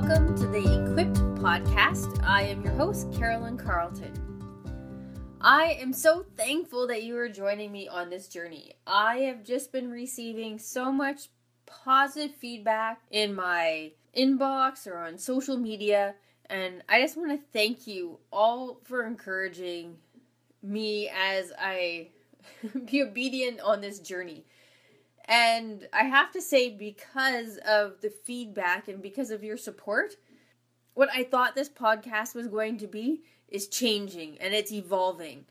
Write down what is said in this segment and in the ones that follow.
Welcome to the Equipped Podcast. I am your host, Carolyn Carlton. I am so thankful that you are joining me on this journey. I have just been receiving so much positive feedback in my inbox or on social media, and I just want to thank you all for encouraging me as I be obedient on this journey. And I have to say, because of the feedback and because of your support, what I thought this podcast was going to be is changing and it's evolving.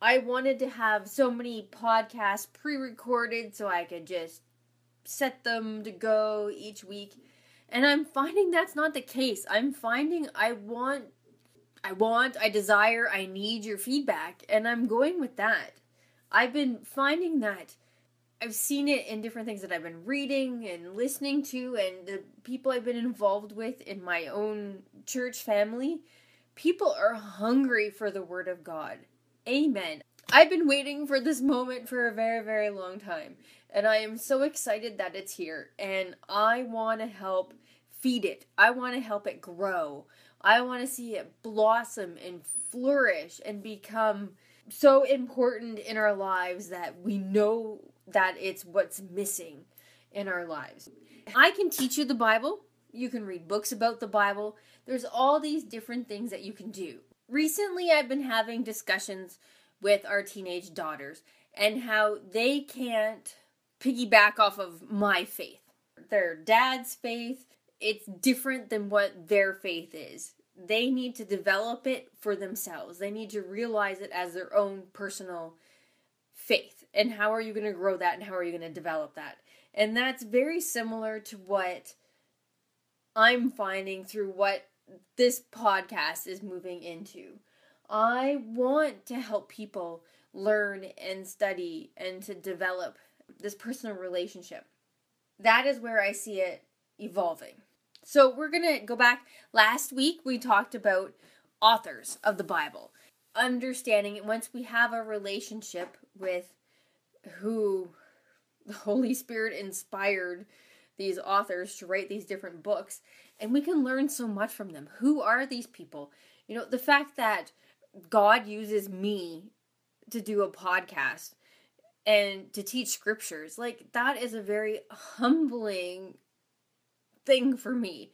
I wanted to have so many podcasts pre recorded so I could just set them to go each week. And I'm finding that's not the case. I'm finding I want, I want, I desire, I need your feedback. And I'm going with that. I've been finding that I've seen it in different things that I've been reading and listening to, and the people I've been involved with in my own church family. People are hungry for the Word of God. Amen. I've been waiting for this moment for a very, very long time, and I am so excited that it's here. And I want to help feed it, I want to help it grow. I want to see it blossom and flourish and become so important in our lives that we know that it's what's missing in our lives. I can teach you the Bible. You can read books about the Bible. There's all these different things that you can do. Recently, I've been having discussions with our teenage daughters and how they can't piggyback off of my faith. Their dad's faith, it's different than what their faith is. They need to develop it for themselves. They need to realize it as their own personal faith and how are you going to grow that and how are you going to develop that? And that's very similar to what i'm finding through what this podcast is moving into. I want to help people learn and study and to develop this personal relationship. That is where i see it evolving. So we're going to go back. Last week we talked about authors of the bible understanding it. Once we have a relationship with who the Holy Spirit inspired these authors to write these different books and we can learn so much from them. Who are these people? You know, the fact that God uses me to do a podcast and to teach scriptures, like that is a very humbling thing for me.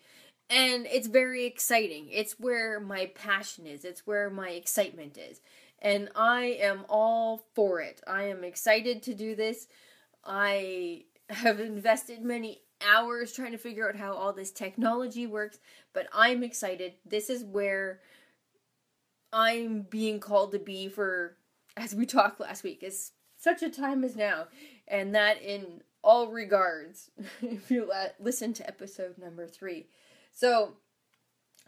And it's very exciting. It's where my passion is, it's where my excitement is and I am all for it. I am excited to do this. I have invested many hours trying to figure out how all this technology works, but I'm excited. This is where I'm being called to be for, as we talked last week, is such a time as now, and that in all regards. if you listen to episode number three, so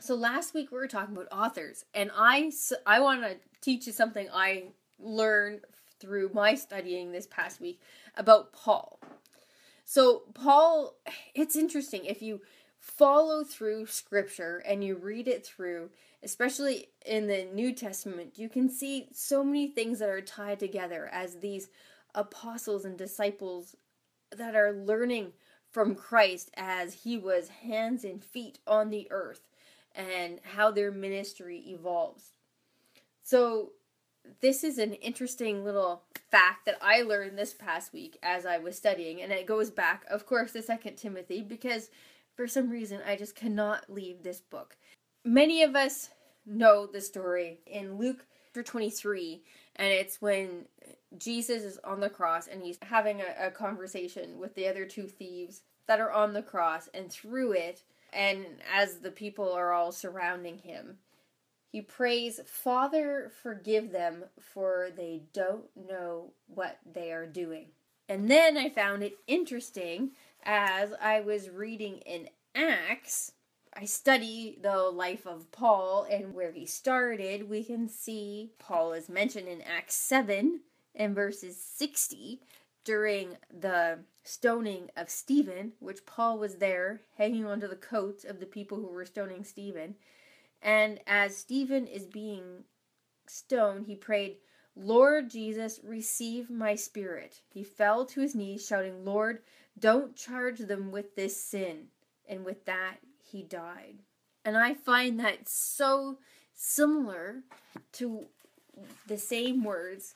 so last week we were talking about authors, and I I want to teach you something I learned through my studying this past week about Paul. So Paul, it's interesting if you follow through scripture and you read it through, especially in the New Testament, you can see so many things that are tied together as these apostles and disciples that are learning from Christ as he was hands and feet on the earth and how their ministry evolves. So, this is an interesting little fact that I learned this past week as I was studying, and it goes back, of course, to Second Timothy because for some reason I just cannot leave this book. Many of us know the story in Luke 23, and it's when Jesus is on the cross and he's having a, a conversation with the other two thieves that are on the cross, and through it, and as the people are all surrounding him, he prays, Father, forgive them, for they don't know what they are doing. And then I found it interesting as I was reading in Acts. I study the life of Paul and where he started. We can see Paul is mentioned in Acts 7 and verses 60 during the stoning of Stephen, which Paul was there hanging onto the coats of the people who were stoning Stephen. And as Stephen is being stoned, he prayed, Lord Jesus, receive my spirit. He fell to his knees, shouting, Lord, don't charge them with this sin. and with that, he died. And I find that so similar to the same words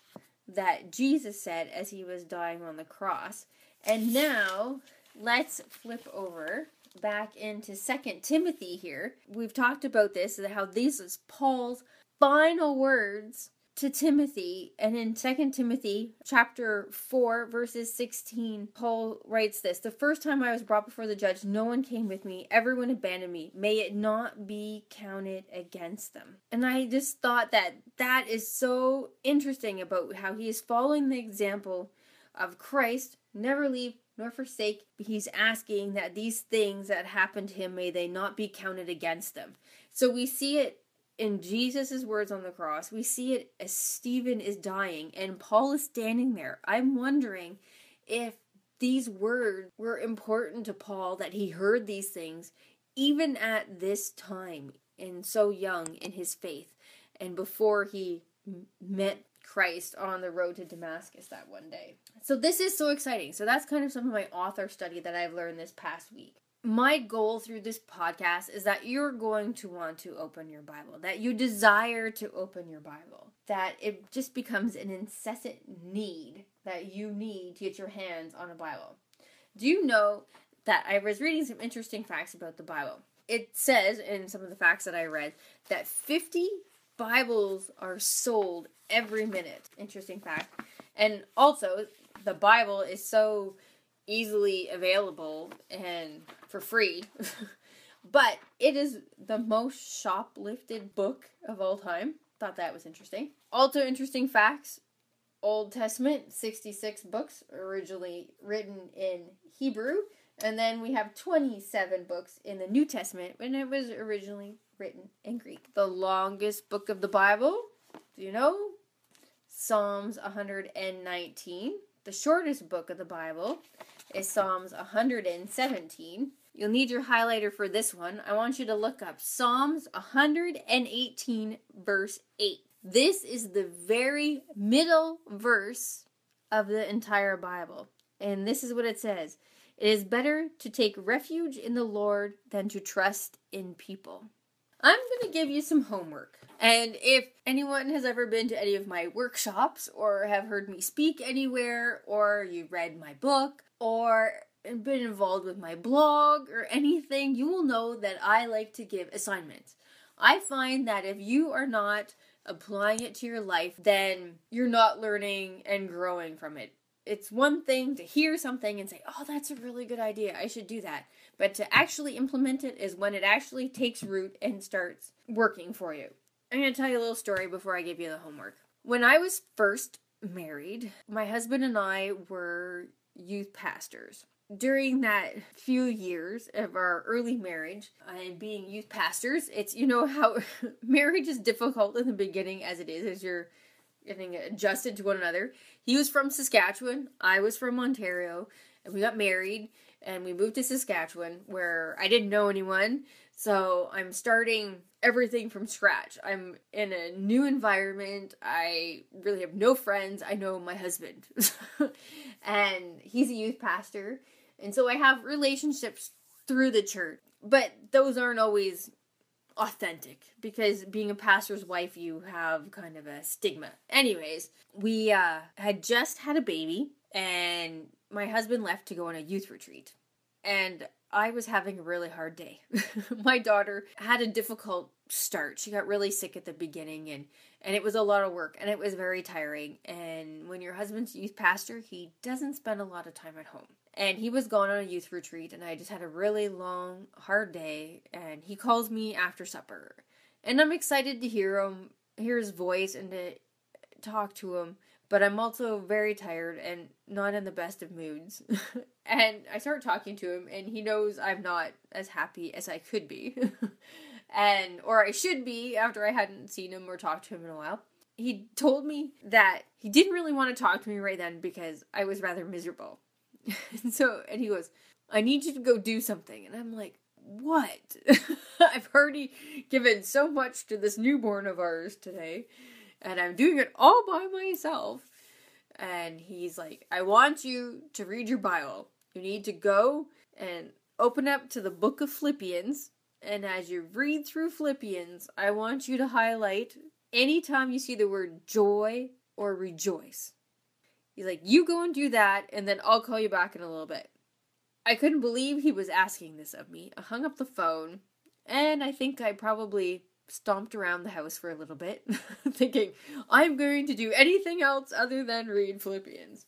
that Jesus said as he was dying on the cross. And now let's flip over back into Second Timothy here. We've talked about this how these is Paul's final words to Timothy and in 2 Timothy chapter 4 verses 16 Paul writes this the first time I was brought before the judge no one came with me. Everyone abandoned me. May it not be counted against them. And I just thought that that is so interesting about how he is following the example of Christ. Never leave nor forsake. He's asking that these things that happened to him may they not be counted against them. So we see it in Jesus' words on the cross, we see it as Stephen is dying and Paul is standing there. I'm wondering if these words were important to Paul that he heard these things even at this time and so young in his faith and before he met Christ on the road to Damascus that one day. So this is so exciting. So that's kind of some of my author study that I've learned this past week my goal through this podcast is that you're going to want to open your Bible, that you desire to open your Bible, that it just becomes an incessant need that you need to get your hands on a Bible. Do you know that I was reading some interesting facts about the Bible? It says in some of the facts that I read that 50 Bibles are sold every minute. Interesting fact. And also, the Bible is so easily available and for free. but it is the most shoplifted book of all time. Thought that was interesting. Also, interesting facts Old Testament, 66 books originally written in Hebrew. And then we have 27 books in the New Testament when it was originally written in Greek. The longest book of the Bible, do you know? Psalms 119. The shortest book of the Bible is Psalms 117. You'll need your highlighter for this one. I want you to look up Psalms 118, verse 8. This is the very middle verse of the entire Bible. And this is what it says It is better to take refuge in the Lord than to trust in people. I'm going to give you some homework. And if anyone has ever been to any of my workshops or have heard me speak anywhere or you read my book or been involved with my blog or anything, you will know that I like to give assignments. I find that if you are not applying it to your life, then you're not learning and growing from it. It's one thing to hear something and say, oh, that's a really good idea. I should do that. But to actually implement it is when it actually takes root and starts working for you. I'm going to tell you a little story before I give you the homework. When I was first married, my husband and I were youth pastors. During that few years of our early marriage and being youth pastors, it's you know how marriage is difficult in the beginning as it is as you're getting adjusted to one another. He was from Saskatchewan, I was from Ontario, and we got married and we moved to Saskatchewan where I didn't know anyone. So I'm starting everything from scratch. I'm in a new environment. I really have no friends. I know my husband, and he's a youth pastor. And so I have relationships through the church, but those aren't always authentic because being a pastor's wife, you have kind of a stigma. Anyways, we uh, had just had a baby, and my husband left to go on a youth retreat. And I was having a really hard day. my daughter had a difficult start. She got really sick at the beginning and and it was a lot of work and it was very tiring. And when your husband's youth pastor, he doesn't spend a lot of time at home. And he was gone on a youth retreat and I just had a really long hard day and he calls me after supper. And I'm excited to hear him hear his voice and to talk to him but I'm also very tired and not in the best of moods. and I start talking to him, and he knows I'm not as happy as I could be, and or I should be after I hadn't seen him or talked to him in a while. He told me that he didn't really want to talk to me right then because I was rather miserable. and so, and he goes, "I need you to go do something," and I'm like, "What?" I've already given so much to this newborn of ours today and I'm doing it all by myself. And he's like, I want you to read your Bible. You need to go and open up to the book of Philippians, and as you read through Philippians, I want you to highlight anytime you see the word joy or rejoice. He's like, you go and do that, and then I'll call you back in a little bit. I couldn't believe he was asking this of me. I hung up the phone, and I think I probably stomped around the house for a little bit, thinking, I'm going to do anything else other than read Philippians.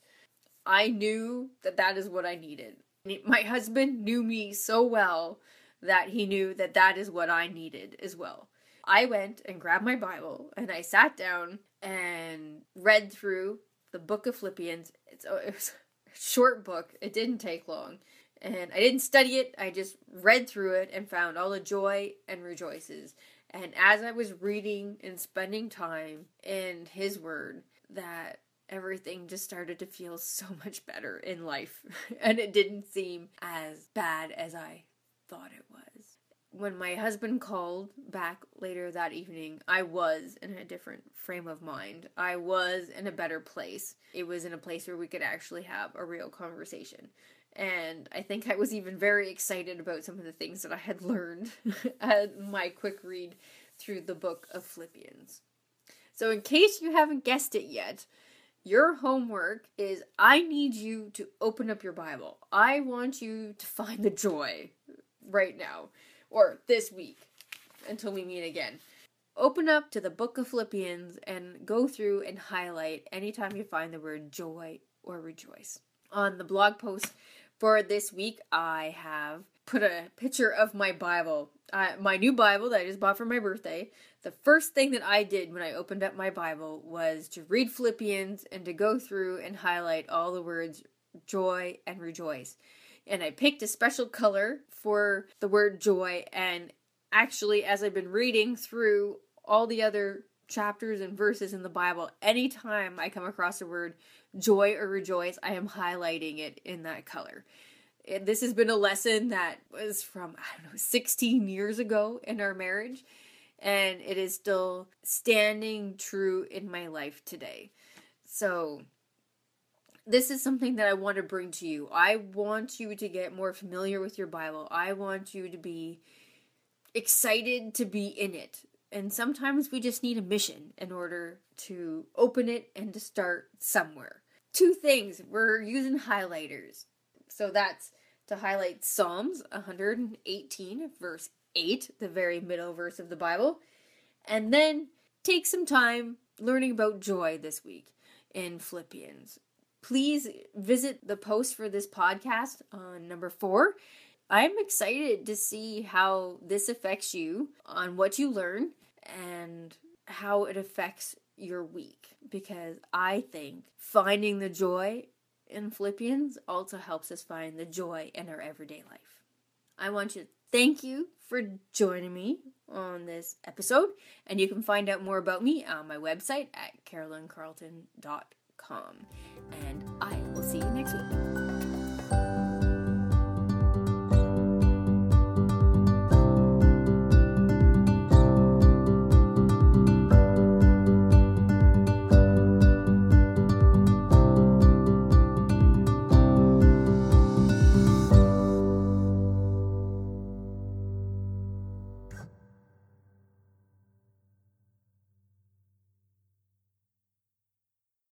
I knew that that is what I needed. My husband knew me so well that he knew that that is what I needed as well. I went and grabbed my Bible and I sat down and read through the book of Philippians. It's a, it was a short book, it didn't take long. And I didn't study it, I just read through it and found all the joy and rejoices. And as I was reading and spending time in His Word, that everything just started to feel so much better in life. and it didn't seem as bad as I thought it was. When my husband called back later that evening, I was in a different frame of mind. I was in a better place. It was in a place where we could actually have a real conversation. And I think I was even very excited about some of the things that I had learned at my quick read through the book of Philippians. So, in case you haven't guessed it yet, your homework is I need you to open up your Bible. I want you to find the joy right now or this week until we meet again. Open up to the book of Philippians and go through and highlight anytime you find the word joy or rejoice. On the blog post for this week, I have put a picture of my Bible, uh, my new Bible that I just bought for my birthday. The first thing that I did when I opened up my Bible was to read Philippians and to go through and highlight all the words joy and rejoice. And I picked a special color for the word joy. And actually, as I've been reading through all the other chapters and verses in the Bible, anytime I come across the word joy or rejoice, I am highlighting it in that color. This has been a lesson that was from, I don't know, 16 years ago in our marriage, and it is still standing true in my life today. So, this is something that I want to bring to you. I want you to get more familiar with your Bible. I want you to be excited to be in it. And sometimes we just need a mission in order to open it and to start somewhere. Two things we're using highlighters. So that's to highlight Psalms 118, verse 8, the very middle verse of the Bible. And then take some time learning about joy this week in Philippians. Please visit the post for this podcast on number four. I'm excited to see how this affects you on what you learn and how it affects your week because I think finding the joy in Philippians also helps us find the joy in our everyday life. I want to thank you for joining me on this episode, and you can find out more about me on my website at carolyncarlton.com. And I will see you next week.